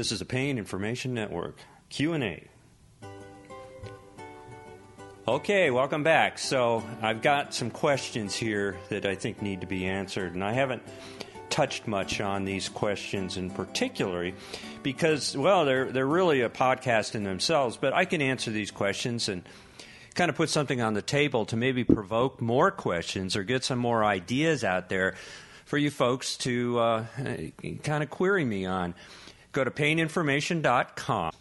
This is a Pain Information Network Q&A. Okay, welcome back. So, I've got some questions here that I think need to be answered, and I haven't touched much on these questions in particular because, well, they're, they're really a podcast in themselves, but I can answer these questions and kind of put something on the table to maybe provoke more questions or get some more ideas out there for you folks to uh, kind of query me on. Go to paininformation.com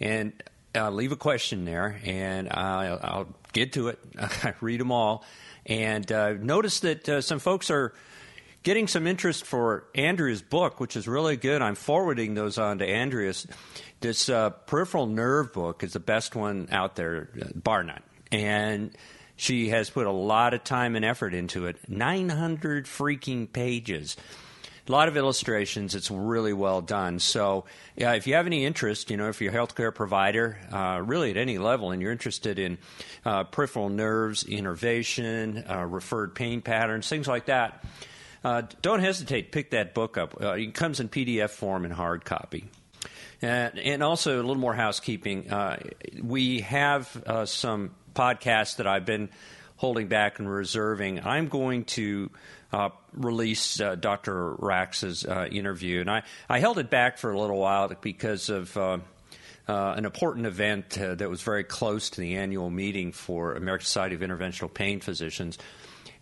and uh, leave a question there, and I'll, I'll get to it. I read them all. And uh, notice that uh, some folks are getting some interest for Andrea's book, which is really good. I'm forwarding those on to Andrea's. This uh, peripheral nerve book is the best one out there, uh, bar none. And she has put a lot of time and effort into it. 900 freaking pages. A lot of illustrations. It's really well done. So, yeah, if you have any interest, you know, if you're a healthcare provider, uh, really at any level, and you're interested in uh, peripheral nerves, innervation, uh, referred pain patterns, things like that, uh, don't hesitate. Pick that book up. Uh, it comes in PDF form and hard copy. And, and also, a little more housekeeping. Uh, we have some podcasts that I've been holding back and reserving. I'm going to uh, release uh, Dr. Racz's uh, interview, and I, I held it back for a little while because of uh, uh, an important event uh, that was very close to the annual meeting for American Society of Interventional Pain Physicians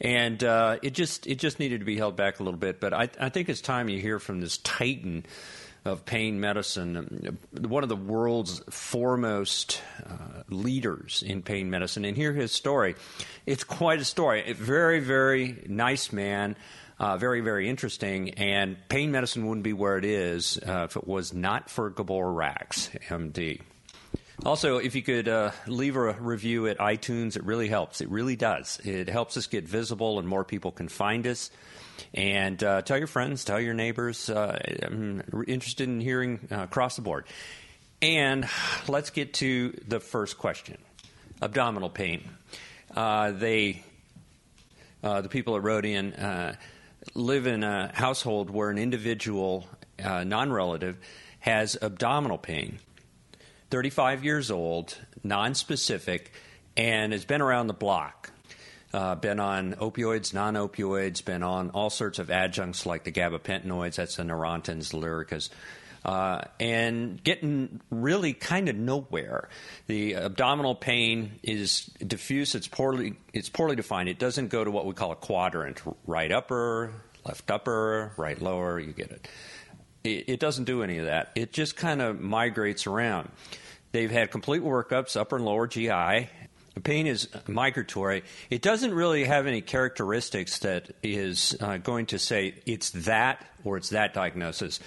and it just it just needed to be held back a little bit. But I, I think it's time you hear from this titan of pain medicine, one of the world's foremost uh, leaders in pain medicine, and hear his story. It's quite a story. A very very nice man. Uh, very, very interesting. And pain medicine wouldn't be where it is uh, if it was not for Gabor Racz, MD. Also, if you could uh, leave a review at iTunes, it really helps. It really does. It helps us get visible and more people can find us. And uh, tell your friends, tell your neighbors. Uh, I'm interested in hearing uh, across the board. And let's get to the first question abdominal pain. Uh, they, uh, the people that wrote in, live in a household where an individual, non relative, has abdominal pain 35 years old, non-specific, and has been around the block. Uh, been on opioids, non opioids, been on all sorts of adjuncts like the gabapentinoids, that's the Neurontins, Lyricas, uh, and getting really kind of nowhere. The abdominal pain is diffuse, it's poorly, it's poorly defined. It doesn't go to what we call a quadrant right upper, left upper, right lower, you get it. It, it doesn't do any of that. It just kind of migrates around. They've had complete workups, upper and lower GI. The pain is migratory. It doesn't really have any characteristics that is uh, going to say it's that or it's that diagnosis.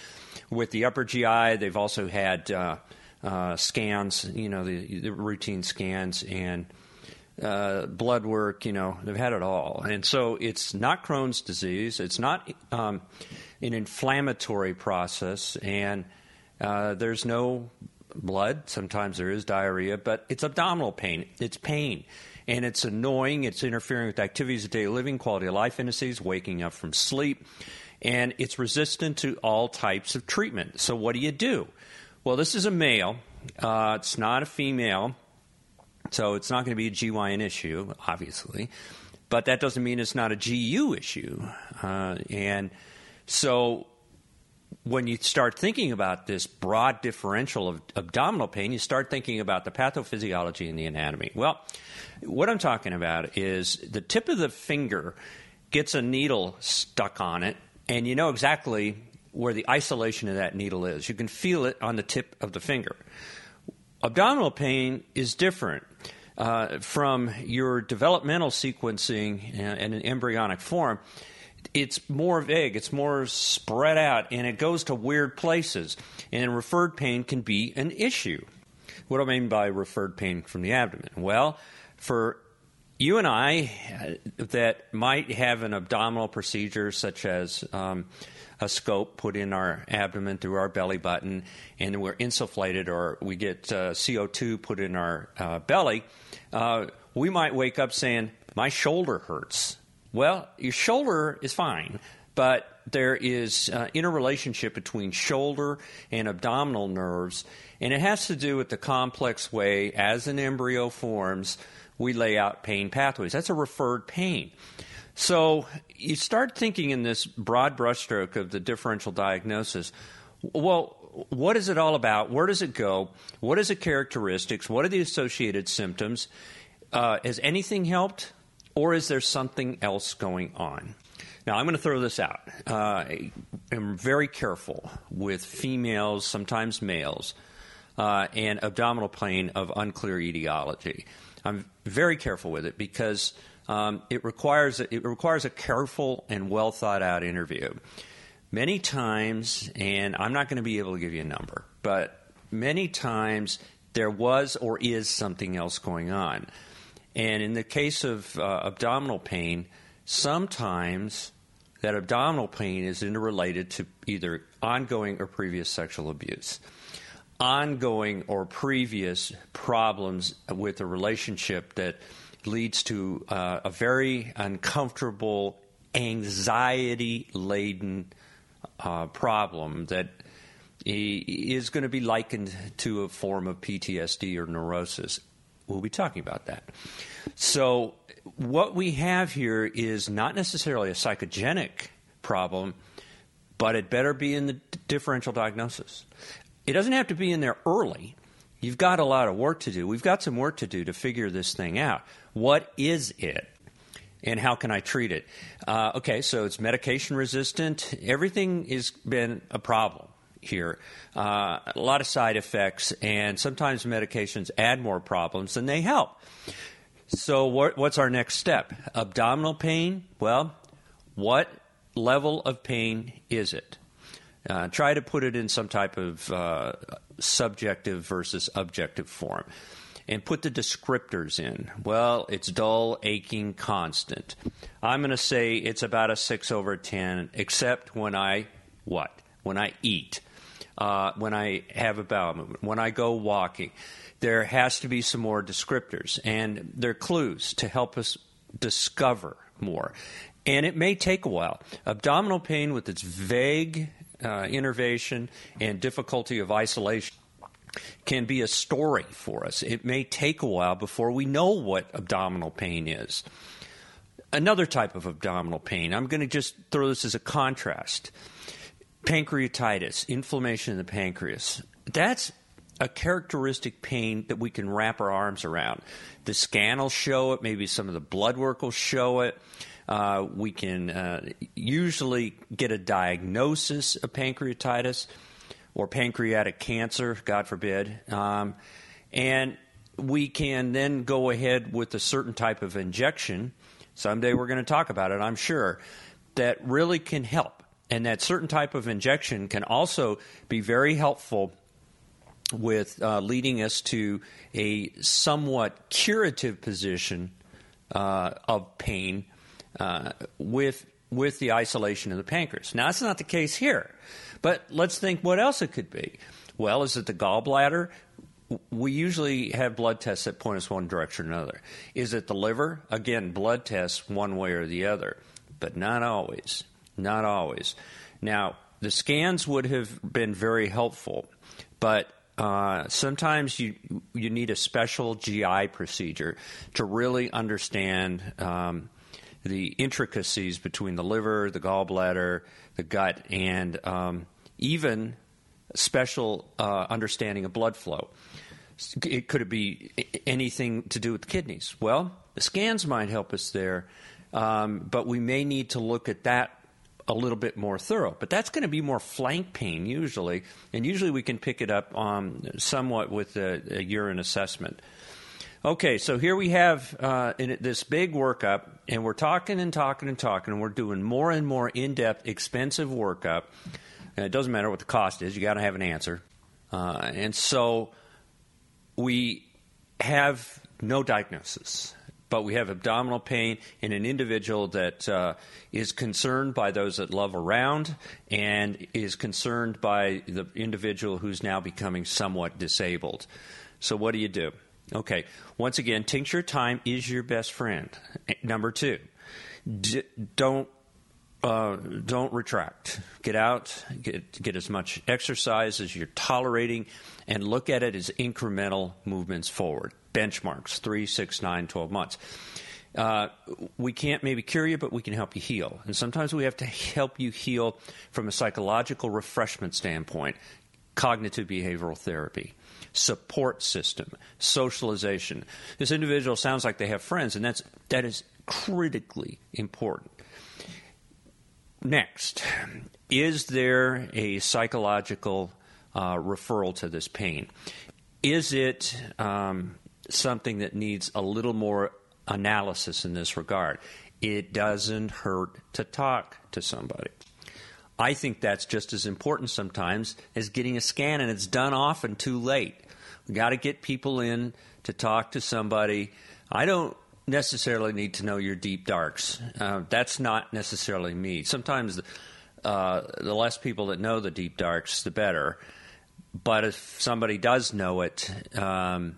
With the upper GI, they've also had uh, uh, scans, you know, the, the, routine scans and uh, blood work, you know, they've had it all. And so it's not Crohn's disease, it's not um, an inflammatory process, and uh, there's no blood. Sometimes there is diarrhea, but it's abdominal pain. It's pain. And it's annoying. It's interfering with activities of daily living, quality of life indices, waking up from sleep. And it's resistant to all types of treatment. So, what do you do? Well, this is a male, uh, it's not a female. So, it's not going to be a GYN issue, obviously. But that doesn't mean it's not a GU issue. Uh, and so, when you start thinking about this broad differential of abdominal pain, you start thinking about the pathophysiology and the anatomy. Well, what I'm talking about is the tip of the finger gets a needle stuck on it, and you know exactly where the isolation of that needle is. You can feel it on the tip of the finger. Abdominal pain is different. Uh, from your developmental sequencing in an embryonic form, it's more vague, it's more spread out, and it goes to weird places. And referred pain can be an issue. What do I mean by referred pain from the abdomen? Well, for you and I uh, that might have an abdominal procedure such as um, a scope put in our abdomen through our belly button and we're insufflated or we get uh, CO2 put in our uh, belly, uh, we might wake up saying, My shoulder hurts. Well, your shoulder is fine, but there is uh, interrelationship between shoulder and abdominal nerves, and it has to do with the complex way as an embryo forms, we lay out pain pathways. That's a referred pain. So you start thinking in this broad brushstroke of the differential diagnosis. Well, what is it all about? Where does it go? What is the characteristics? What are the associated symptoms? Uh, has anything helped, or is there something else going on? Now, I'm going to throw this out. Uh, I'm very careful with females, sometimes males, uh, and abdominal pain of unclear etiology. I'm very careful with it because um, it requires it requires a careful and well thought out interview. Many times, and I'm not going to be able to give you a number, but many times there was or is something else going on. And in the case of uh, abdominal pain, sometimes that abdominal pain is interrelated to either ongoing or previous sexual abuse, ongoing or previous problems with a relationship that leads to uh, a very uncomfortable, anxiety laden uh, problem that is going to be likened to a form of PTSD or neurosis. We'll be talking about that. So, what we have here is not necessarily a psychogenic problem, but it better be in the differential diagnosis. It doesn't have to be in there early. You've got a lot of work to do. We've got some work to do to figure this thing out. What is it? And how can I treat it? Uh, okay, so it's medication resistant. Everything has been a problem here. Uh, a lot of side effects, and sometimes medications add more problems than they help. So, what, what's our next step? Abdominal pain? Well, what level of pain is it? Uh, try to put it in some type of uh, subjective versus objective form. And put the descriptors in. Well, it's dull, aching, constant. I'm going to say it's about a 6 over 10, except when I what? When I eat, uh, when I have a bowel movement, when I go walking there has to be some more descriptors, and they're clues to help us discover more. And it may take a while. Abdominal pain, with its vague uh, innervation and difficulty of isolation, can be a story for us. It may take a while before we know what abdominal pain is. Another type of abdominal pain, I'm going to just throw this as a contrast pancreatitis, inflammation in the pancreas. That's a characteristic pain that we can wrap our arms around. The scan will show it, maybe some of the blood work will show it. Uh, we can uh, usually get a diagnosis of pancreatitis or pancreatic cancer, God forbid. Um, and we can then go ahead with a certain type of injection. Someday we're going to talk about it, I'm sure, that really can help. And that certain type of injection can also be very helpful with uh, leading us to a somewhat curative position uh, of pain uh, with with the isolation of the pancreas. Now that's not the case here, but let's think what else it could be. Well, is it the gallbladder? We usually have blood tests that point us one direction or another. Is it the liver? Again, blood tests one way or the other, but not always. Not always. Now, the scans would have been very helpful, but uh, sometimes you you need a special GI procedure to really understand um, the intricacies between the liver, the gallbladder, the gut, and um, even special uh, understanding of blood flow. It could be anything to do with the kidneys. Well, the scans might help us there, um, but we may need to look at that a little bit more thorough. But that's going to be more flank pain usually, and usually we can pick it up um, somewhat with a, a, urine assessment. Okay, so here we have uh, this big workup, and we're talking and talking and talking, and we're doing more and more in depth, expensive workup. And it doesn't matter what the cost is, you got to have an answer. Uh, and so we have no diagnosis but we have abdominal pain in an individual that uh, is concerned by those that love around and is concerned by the individual who's now becoming somewhat disabled. So, what do you do? Okay, once again, tincture time is your best friend. Number two, d- don't uh, don't retract. Get out, get, get as much exercise as you're tolerating, and look at it as incremental movements forward. Benchmarks, three, six, nine, 12 months. Uh, we can't maybe cure you, but we can help you heal. And sometimes we have to help you heal from a psychological refreshment standpoint, cognitive behavioral therapy, support system, socialization. This individual sounds like they have friends, and that's, that is critically important. Next, is there a psychological uh, referral to this pain? Is it um, something that needs a little more analysis in this regard? It doesn't hurt to talk to somebody. I think that's just as important sometimes as getting a scan, and it's done often too late. We got to get people in to talk to somebody. I don't necessarily need to know your deep darks. Uh, that's not necessarily me. Sometimes the, uh, the less people that know the deep darks, the better. But if somebody does know it, um,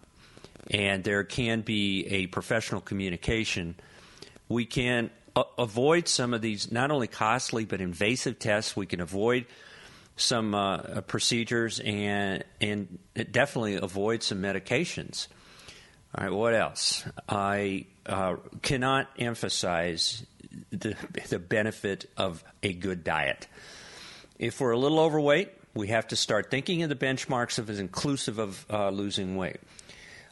and there can be a professional communication, we can a- avoid some of these not only costly but invasive tests. We can avoid some uh, procedures and and definitely avoid some medications. All right, what else? I uh, cannot emphasize the, the benefit of a good diet. If we're a little overweight, we have to start thinking of the benchmarks of as inclusive of uh, losing weight.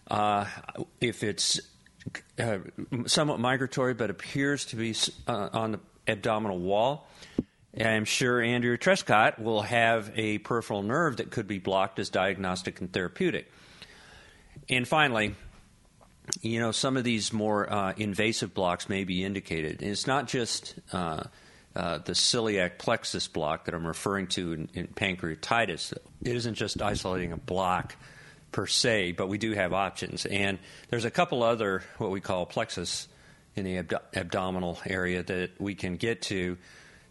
Uh, if it's uh, somewhat migratory but appears to be uh, on the abdominal wall, I'm sure Andrea Trescot will have a peripheral nerve that could be blocked as diagnostic and therapeutic. And finally, you know, some of these more uh, invasive blocks may be indicated. And it's not just uh, uh, the celiac plexus block that I'm referring to in, in, pancreatitis. It isn't just isolating a block per se, but we do have options. And there's a couple other what we call plexus in the abdo- abdominal area that we can get to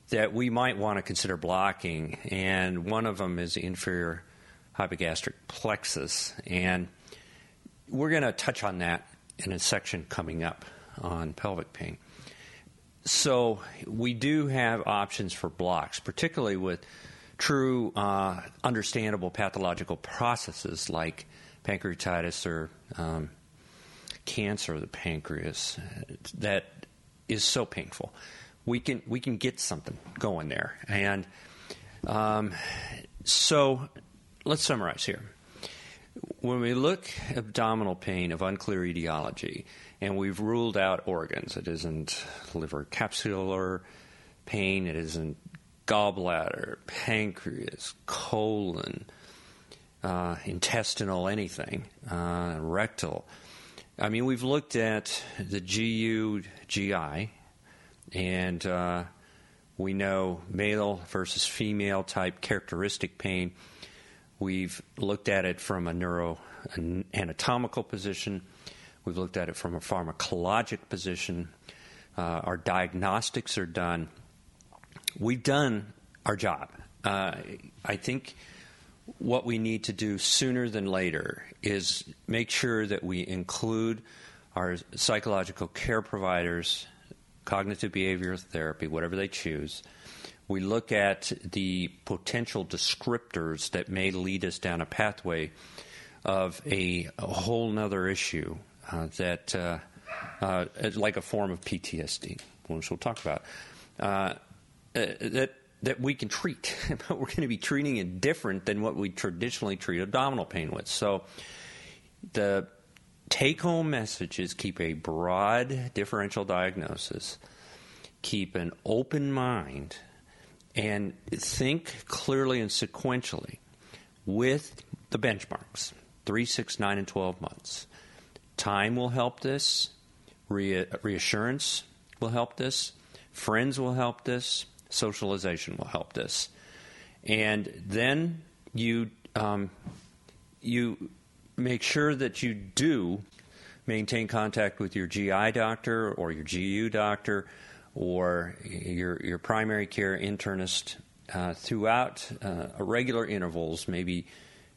that we might want to consider blocking. And one of them is the inferior hypogastric plexus. And we're going to touch on that in a section coming up on pelvic pain. So we do have options for blocks, particularly with true, uh, understandable pathological processes like pancreatitis or um, cancer of the pancreas that is so painful. We can we can get something going there, and um, so let's summarize here when we look abdominal pain of unclear etiology, and we've ruled out organs, it isn't liver capsular pain, it isn't gallbladder, pancreas, colon, uh, intestinal, anything, uh, rectal. I mean, we've looked at the GU, GI, and uh, we know male versus female type characteristic pain We've looked at it from a neuroanatomical position. We've looked at it from a pharmacologic position. Uh, our diagnostics are done. We've done our job. Uh, I think what we need to do sooner than later is make sure that we include our psychological care providers, cognitive behavioral therapy, whatever they choose, we look at the potential descriptors that may lead us down a pathway of a, a whole other issue uh, that, uh, uh, like a form of PTSD, which we'll talk about, uh, that that we can treat, but we're going to be treating it different than what we traditionally treat abdominal pain with. So the take home message is keep a broad differential diagnosis, keep an open mind and think clearly and sequentially with the benchmarks 3, 6, 9, and 12 months. Time will help this, Re- reassurance will help this, friends will help this, socialization will help this. And then you, um, you make sure that you do maintain contact with your GI doctor or your GU doctor or your, your primary care internist uh, throughout uh, regular intervals, maybe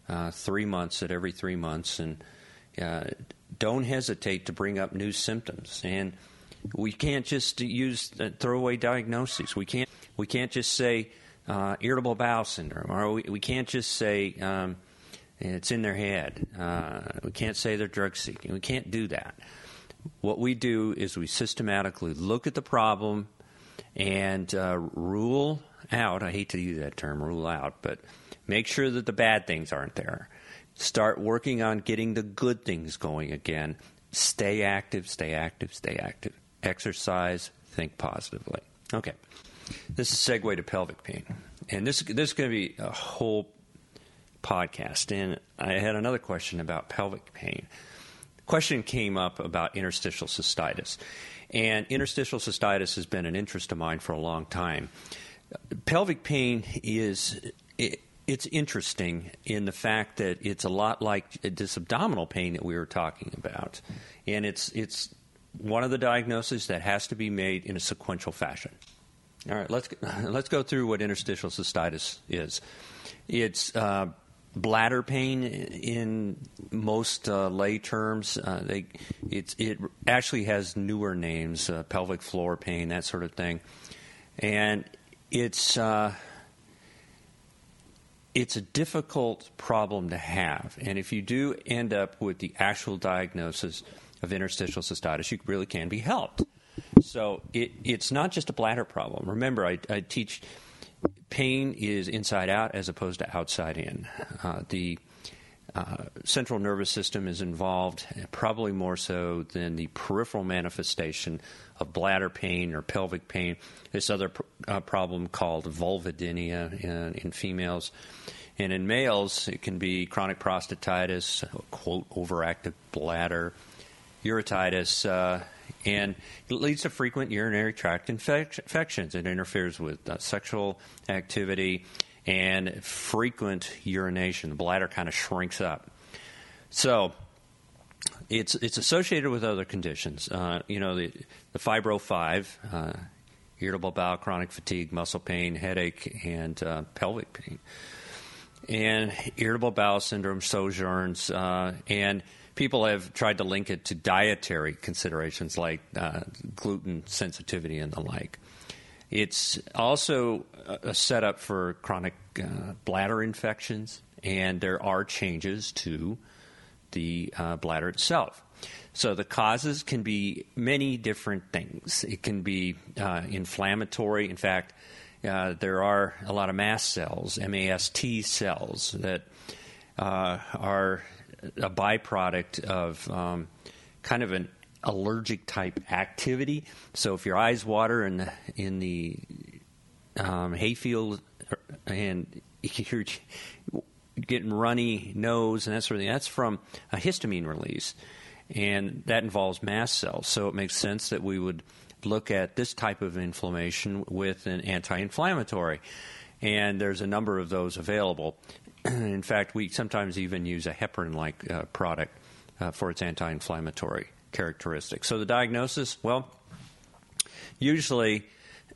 uh, three months at every three months, and uh, don't hesitate to bring up new symptoms. And we can't just use throwaway diagnoses. We can't We can't just say uh, irritable bowel syndrome, or we, we can't just say um, it's in their head. Uh, we can't say they're drug seeking. We can't do that. What we do is we systematically look at the problem and uh, rule out. I hate to use that term, rule out, but make sure that the bad things aren't there. Start working on getting the good things going again. Stay active, stay active, stay active. Exercise, think positively. Okay. This is a segue to pelvic pain. And this, this is going to be a whole podcast. And I had another question about pelvic pain. The question came up about interstitial cystitis. And interstitial cystitis has been an interest of mine for a long time. Pelvic pain is. It, it's interesting in the fact that it's a lot like this abdominal pain that we were talking about, and it's it's one of the diagnoses that has to be made in a sequential fashion. All right, let's let's go through what interstitial cystitis is. It's uh, bladder pain in most uh, lay terms. Uh, they, it actually has newer names, uh, pelvic floor pain, that sort of thing, and it's uh, it's a difficult problem to have. And if you do end up with the actual diagnosis of interstitial cystitis, you really can be helped. So it, it's not just a bladder problem. Remember, I, I teach pain is inside out as opposed to outside in. Uh, the uh, central nervous system is involved, probably more so than the peripheral manifestation of bladder pain or pelvic pain. This other pr- uh, problem called vulvodynia in, in, females. And in males, it can be chronic prostatitis, quote, overactive bladder, urethritis, uh, and it leads to frequent urinary tract infections. It interferes with uh, sexual activity and frequent urination. The bladder kind of shrinks up. So it's it's associated with other conditions. Uh, you know, the the fibro five, uh, irritable bowel, chronic fatigue, muscle pain, headache, and uh, pelvic pain, and irritable bowel syndrome, Sjögren's, uh, and people have tried to link it to dietary considerations like uh, gluten sensitivity and the like. It's also a setup for chronic uh, bladder infections, and there are changes to the uh, bladder itself. So the causes can be many different things. It can be uh, inflammatory. In fact, uh, there are a lot of mast cells, MAST cells, that uh, are a byproduct of um, kind of an allergic type activity. So if your eyes water in the in the um, hayfield and you're getting runny nose and that sort of thing, that's from a histamine release, and that involves mast cells. So it makes sense that we would look at this type of inflammation with an anti-inflammatory. And there's a number of those available. in fact, we sometimes even use a heparin like uh, product uh, for its anti inflammatory characteristics. So the diagnosis, well, usually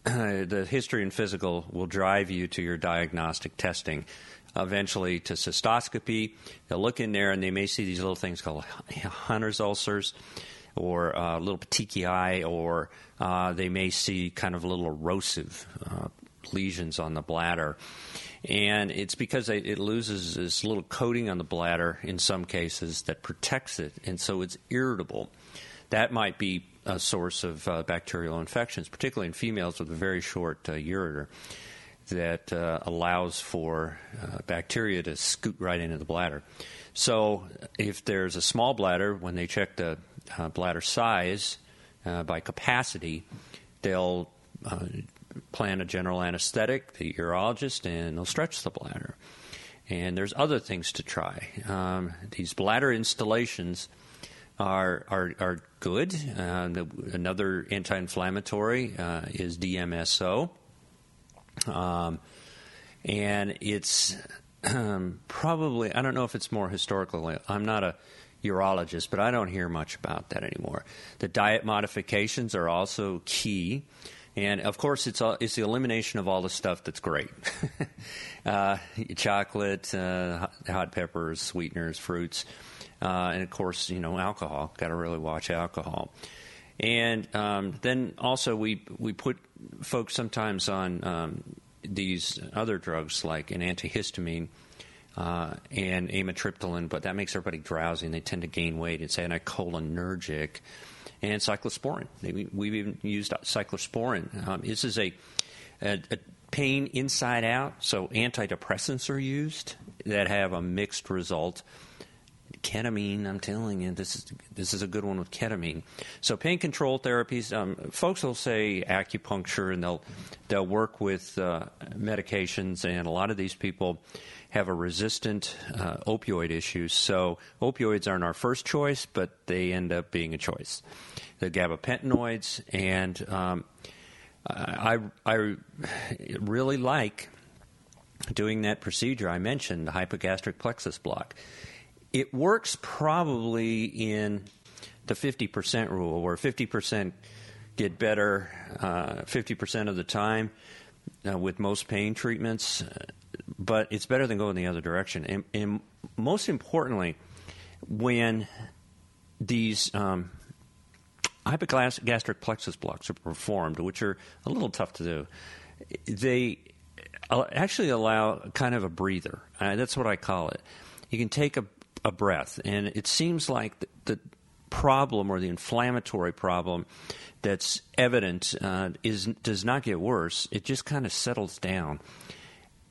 uh, the history and physical will drive you to your diagnostic testing. Eventually to cystoscopy. They'll look in there and they may see these little things called Hunter's ulcers or uh, little petechiae, or uh, they may see kind of little erosive uh, lesions on the bladder and it's because it loses this little coating on the bladder in some cases that protects it, and so it's irritable. That might be a source of uh, bacterial infections, particularly in females with a very short uh, ureter that uh, allows for uh, bacteria to scoot right into the bladder. So, if there's a small bladder, when they check the uh, bladder size uh, by capacity, they'll plan a general anesthetic, the urologist, and they'll stretch the bladder. And there's other things to try. Um, these bladder instillations are are, are good. Uh, the, another anti-inflammatory uh, is DMSO, um, and it's um, probably I don't know if it's more historical. I'm not a urologist, but I don't hear much about that anymore. The diet modifications are also key. And of course, it's all, it's the elimination of all the stuff that's great, uh, chocolate, uh, hot peppers, sweeteners, fruits, uh, and of course, you know, alcohol. Got to really watch alcohol. And um, then also we we put folks sometimes on um, these other drugs like an antihistamine uh, and amitriptyline, but that makes everybody drowsy and they tend to gain weight. It's anticholinergic. And cyclosporin. We've even used cyclosporin. Um, this is a, a, a pain inside out, so antidepressants are used that have a mixed result ketamine. I'm telling you, this is this is a good one with ketamine. So pain control therapies. Um, folks will say acupuncture, and they'll they'll work with uh, medications, and a lot of these people have a resistant uh, opioid issue. So opioids aren't our first choice, but they end up being a choice. The gabapentinoids, and um, I I really like doing that procedure I mentioned, the hypogastric plexus block it works probably in the 50% rule, where 50% get better uh, 50% of the time uh, with most pain treatments, but it's better than going the other direction. And, and most importantly, when these um, hypogastric plexus blocks are performed, which are a little tough to do, they uh, actually allow kind of a breather. Uh, that's what I call it. You can take a, a breath. And it seems like the, the problem or the inflammatory problem that's evident uh, is does not get worse. It just kind of settles down.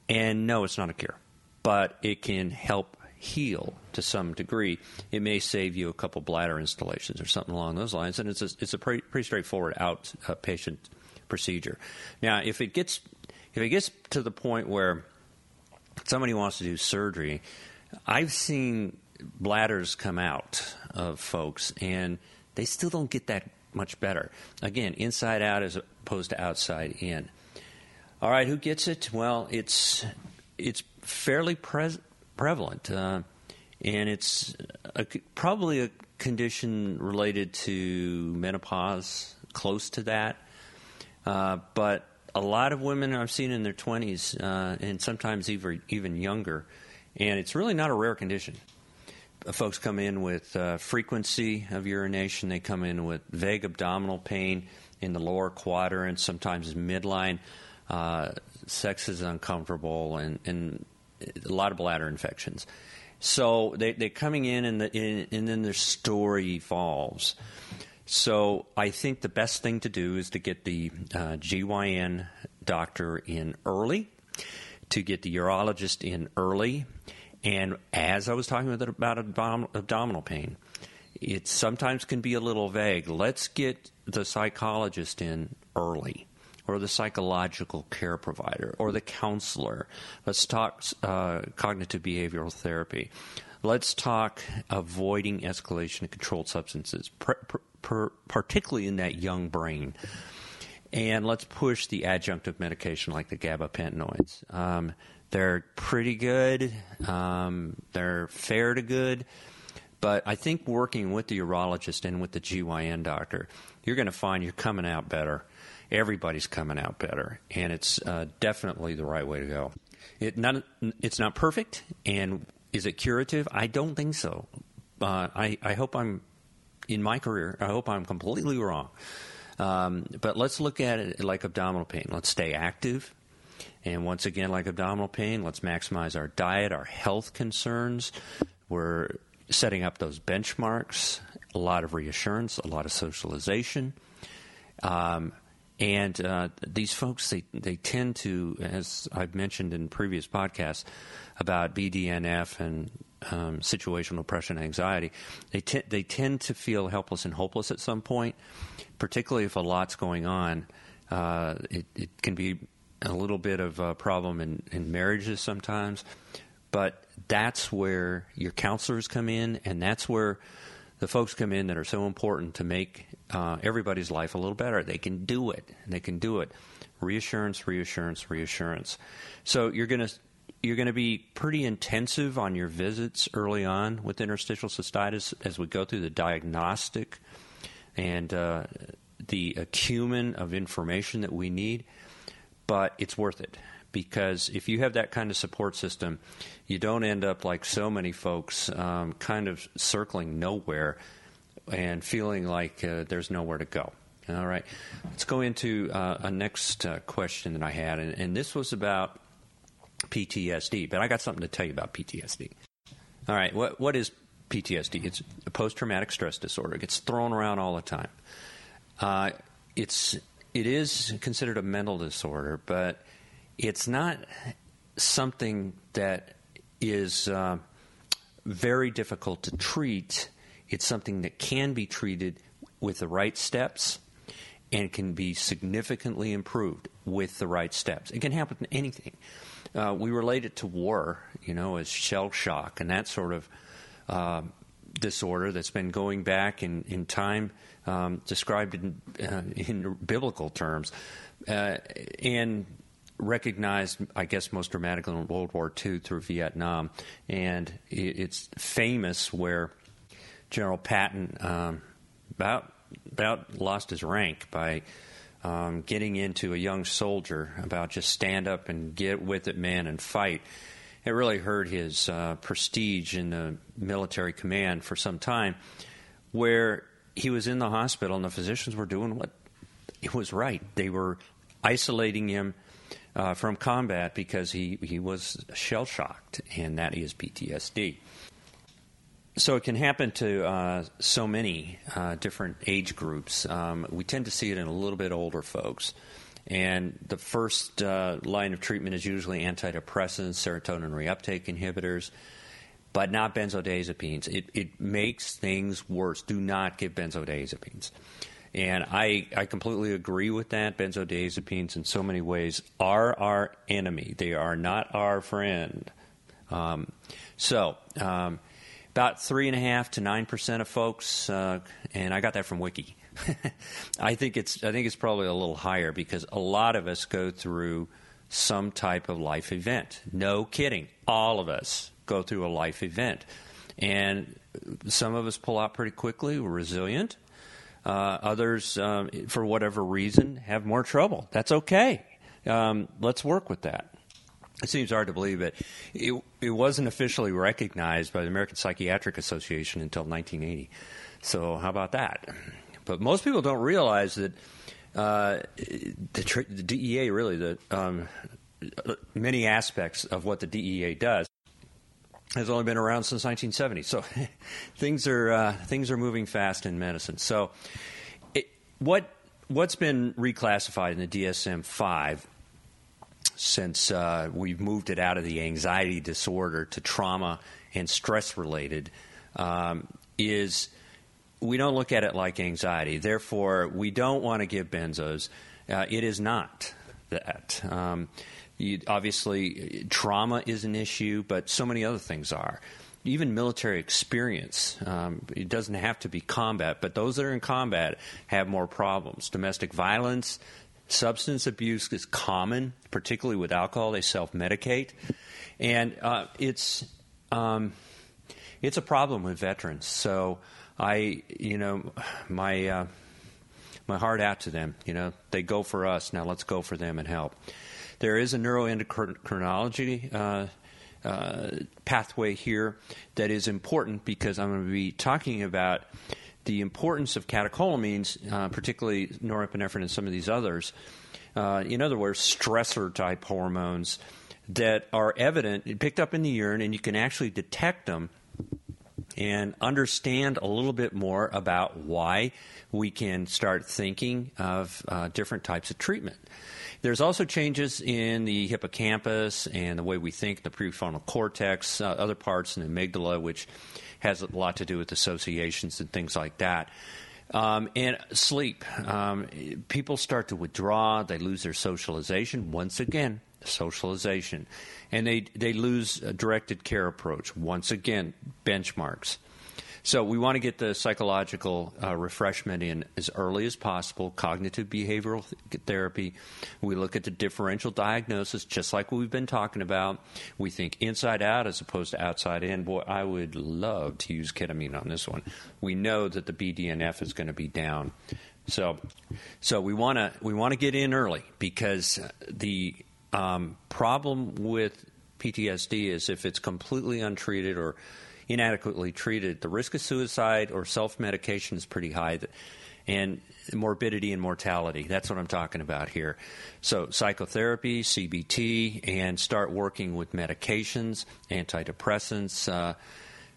And no, it's not a cure, but it can help heal to some degree. It may save you a couple bladder instillations or something along those lines, and it's a, it's a pretty, pretty straightforward outpatient procedure. Now, if it gets if it gets to the point where somebody wants to do surgery, I've seen bladders come out of folks, and they still don't get that much better. Again, inside out as opposed to outside in. All right, who gets it? Well, it's it's fairly prevalent, uh, and it's a, probably a condition related to menopause, close to that. Uh, but a lot of women I've seen in their 20s, uh, and sometimes even even younger, and it's really not a rare condition. Uh, folks come in with uh, frequency of urination. They come in with vague abdominal pain in the lower quadrant, sometimes midline. Uh, sex is uncomfortable, and, and a lot of bladder infections. So they, they're coming in, and, the, in, and then their story evolves. So I think the best thing to do is to get the uh, GYN doctor in early to get the urologist in early. And as I was talking about abdominal pain, it sometimes can be a little vague. Let's get the psychologist in early, or the psychological care provider, or the counselor. Let's talk uh, cognitive behavioral therapy. Let's talk avoiding escalation of controlled substances, particularly in that young brain and let's push the adjunctive medication like the gabapentinoids. Um, they're pretty good. Um, they're fair to good. But I think working with the urologist and with the GYN doctor, you're going to find you're coming out better. Everybody's coming out better, and it's uh, definitely the right way to go. It not, it's not perfect, and is it curative? I don't think so. Uh, I, I hope I'm in my career. I hope I'm completely wrong. Um, but let's look at it like abdominal pain. Let's stay active. And once again, like abdominal pain, let's maximize our diet, our health concerns. We're setting up those benchmarks, a lot of reassurance, a lot of socialization. Um, and uh, these folks, they, they tend to, as I've mentioned in previous podcasts about BDNF and um, situational depression anxiety, they, t- they tend to feel helpless and hopeless at some point, particularly if a lot's going on. Uh, it, it, can be a little bit of a problem in, in marriages sometimes, but that's where your counselors come in, and that's where the folks come in that are so important to make uh, everybody's life a little better. They can do it. They can do it. Reassurance, reassurance, reassurance. So you're going to you're going to be pretty intensive on your visits early on with interstitial cystitis as we go through the diagnostic and uh, the acumen of information that we need. But it's worth it because if you have that kind of support system, you don't end up like so many folks, um, kind of circling nowhere and feeling like uh, there's nowhere to go. All right, let's go into uh, a next uh, question that I had, and, and this was about PTSD. But I got something to tell you about PTSD. All right, what what is PTSD? It's a post-traumatic stress disorder. It gets thrown around all the time. Uh, it's it is considered a mental disorder, but it's not something that is uh, very difficult to treat. It's something that can be treated with the right steps and can be significantly improved with the right steps. It can happen to anything. Uh, we relate it to war, you know, as shell shock and that sort of uh, disorder that's been going back in, in time, um, described in, uh, in biblical terms, uh, and recognized, I guess, most dramatically in World War II through Vietnam. And it, it's famous where General Patton um, about about lost his rank by um, getting into a young soldier about just stand up and get with it, man, and fight. It really hurt his uh, prestige in the military command for some time, where he was in the hospital and the physicians were doing what it was right. They were isolating him uh, from combat because he, he was shell shocked, and that is PTSD so it can happen to uh, so many uh, different age groups. Um, we tend to see it in a little bit older folks. And the first uh, line of treatment is usually antidepressants, serotonin reuptake inhibitors, but not benzodiazepines. It, it makes things worse. Do not give benzodiazepines. And I, I completely agree with that. Benzodiazepines, in so many ways, are our enemy. They are not our friend. Um, so, um, about three and a half to nine percent of folks, uh, and I got that from Wiki. I think it's I think it's probably a little higher because a lot of us go through some type of life event. No kidding, all of us go through a life event, and some of us pull out pretty quickly. We're resilient. Uh, others, um, for whatever reason, have more trouble. That's okay. Um, let's work with that it seems hard to believe that it, it wasn't officially recognized by the American Psychiatric Association until 1980. So, how about that? But most people don't realize that uh, the, the, DEA really, the um, many aspects of what the DEA does, has only been around since 1970. So, things are uh, things are moving fast in medicine. So, it, what what's been reclassified in the DSM 5 since uh, we've moved it out of the anxiety disorder to trauma and stress related um, is we don't look at it like anxiety. Therefore, we don't want to give benzos. Uh, it is not that. Um, you, obviously, trauma is an issue, but so many other things are. Even military experience. Um, it doesn't have to be combat, but those that are in combat have more problems. Domestic violence, Substance abuse is common, particularly with alcohol. They self medicate. And uh, it's, um, it's a problem with veterans. So I, you know, my, uh, my heart out to them. You know, they go for us. Now let's go for them and help. There is a neuroendocrinology uh, uh, pathway here that is important because I'm going to be talking about the importance of catecholamines, uh, particularly norepinephrine and some of these others, uh, in other words, stressor type hormones that are evident, picked up in the urine, and you can actually detect them and understand a little bit more about why we can start thinking of uh, different types of treatment. There's also changes in the hippocampus and the way we think, the prefrontal cortex, uh, other parts in the amygdala, which has a lot to do with associations and things like that. Um, and sleep. Um, people start to withdraw. They lose their socialization. Once again, socialization. And they, they lose a directed care approach. Once again, benchmarks. So we want to get the psychological uh, refreshment in as early as possible. Cognitive behavioral th- therapy. We look at the differential diagnosis, just like we've been talking about. We think inside out as opposed to outside in. Boy, I would love to use ketamine on this one. We know that the BDNF is going to be down. So, so we want to we want to get in early because the um, problem with PTSD is if it's completely untreated or inadequately treated, the risk of suicide or self medication is pretty high. And morbidity and mortality. That's what I'm talking about here. So, psychotherapy, CBT, and start working with medications, antidepressants. Uh,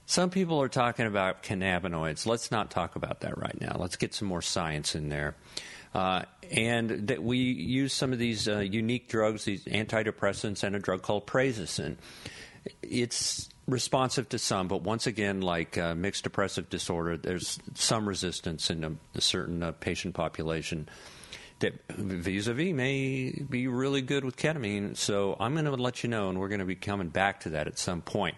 some people are talking about cannabinoids. Let's not talk about that right now. Let's get some more science in there. Uh, and that we use some of these uh, unique drugs, these antidepressants, and a drug called prazosin. It's responsive to some, but once again, like uh, mixed depressive disorder, there's some resistance in a, a certain uh, patient population that vis-a-vis may be really good with ketamine. So I'm going to let you know, and we're going to be coming back to that at some point.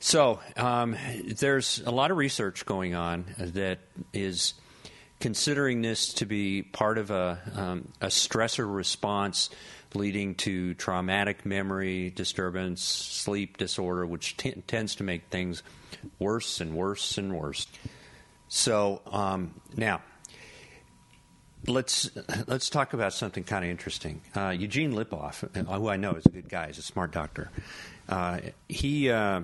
So um, there's a lot of research going on that is considering this to be part of a, um, a stressor response leading to traumatic memory disturbance, sleep disorder, which t- tends to make things worse and worse and worse. So um, now, let's let's talk about something kind of interesting. Uh, Eugene Lipov, uh, who I know is a good guy, he's a smart doctor. Uh, he uh,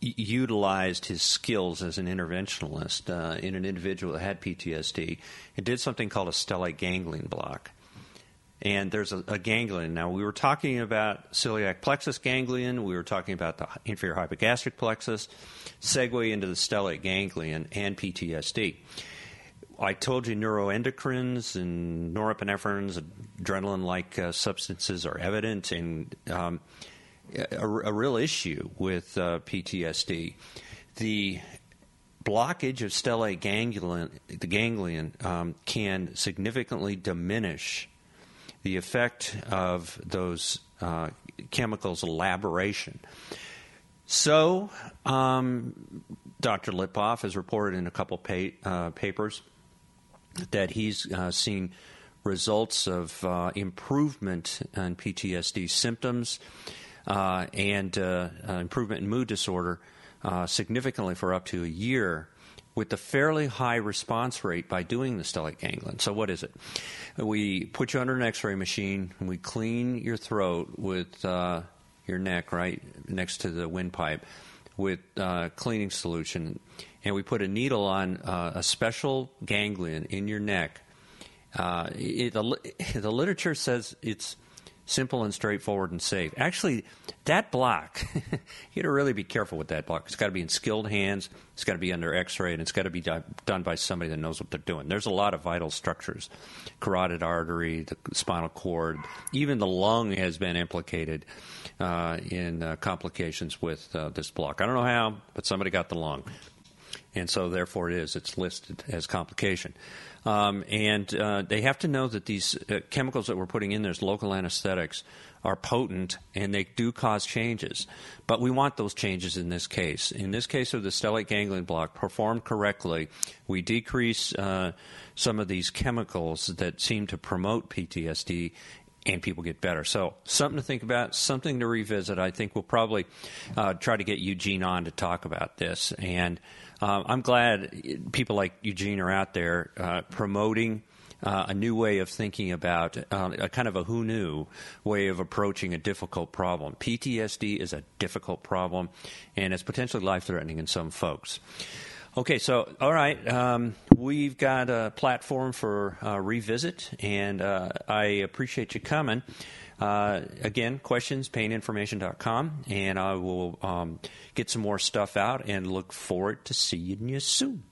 utilized his skills as an interventionalist uh, in an individual that had PTSD and did something called a stellate ganglion block and there's a, a, ganglion. Now, we were talking about celiac plexus ganglion, we were talking about the inferior hypogastric plexus, segue into the stellate ganglion and PTSD. I told you neuroendocrines and norepinephrines, adrenaline like uh, substances are evident and um, a, a, real issue with uh, PTSD. The blockage of stellate ganglion, the ganglion um, can significantly diminish the effect of those uh, chemicals' elaboration. So, um, Dr. Lipov has reported in a couple pa- uh, papers that he's uh, seen results of uh, improvement in PTSD symptoms uh, and uh, improvement in mood disorder significantly for up to a year with a fairly high response rate by doing the stellate ganglion. So, what is it? We put you under an x ray machine, and we clean your throat with uh, your neck right next to the windpipe with uh, cleaning solution, and we put a needle on uh, a special ganglion in your neck. Uh, it, the, the literature says it's simple and straightforward and safe. Actually, that block, you got to really be careful with that block. It's got to be in skilled hands, it's got to be under x ray, and it's got to be done by somebody that knows what they're doing. There's a lot of vital structures carotid artery, the spinal cord, even the lung has been implicated uh, in uh, complications with uh, this block. I don't know how, but somebody got the lung. And so, therefore, it is. It's listed as complication. Um, and uh, they have to know that these uh, chemicals that we're putting in there as local anesthetics are potent and they do cause changes. But we want those changes in this case. In this case of the stellate ganglion block, performed correctly, we decrease uh, some of these chemicals that seem to promote PTSD and people get better. So, something to think about, something to revisit. I think we'll probably uh, try to get Eugene on to talk about this. And uh, I'm glad people like Eugene are out there uh, promoting. Uh, a new way of thinking about uh, a kind of a who knew way of approaching a difficult problem. PTSD is a difficult problem, and it's potentially life threatening in some folks. Okay, so all right, um, we've got a platform for uh, revisit, and uh, I appreciate you coming. Uh, again, questions, paininformation.com, and I will um, get some more stuff out and look forward to seeing you soon.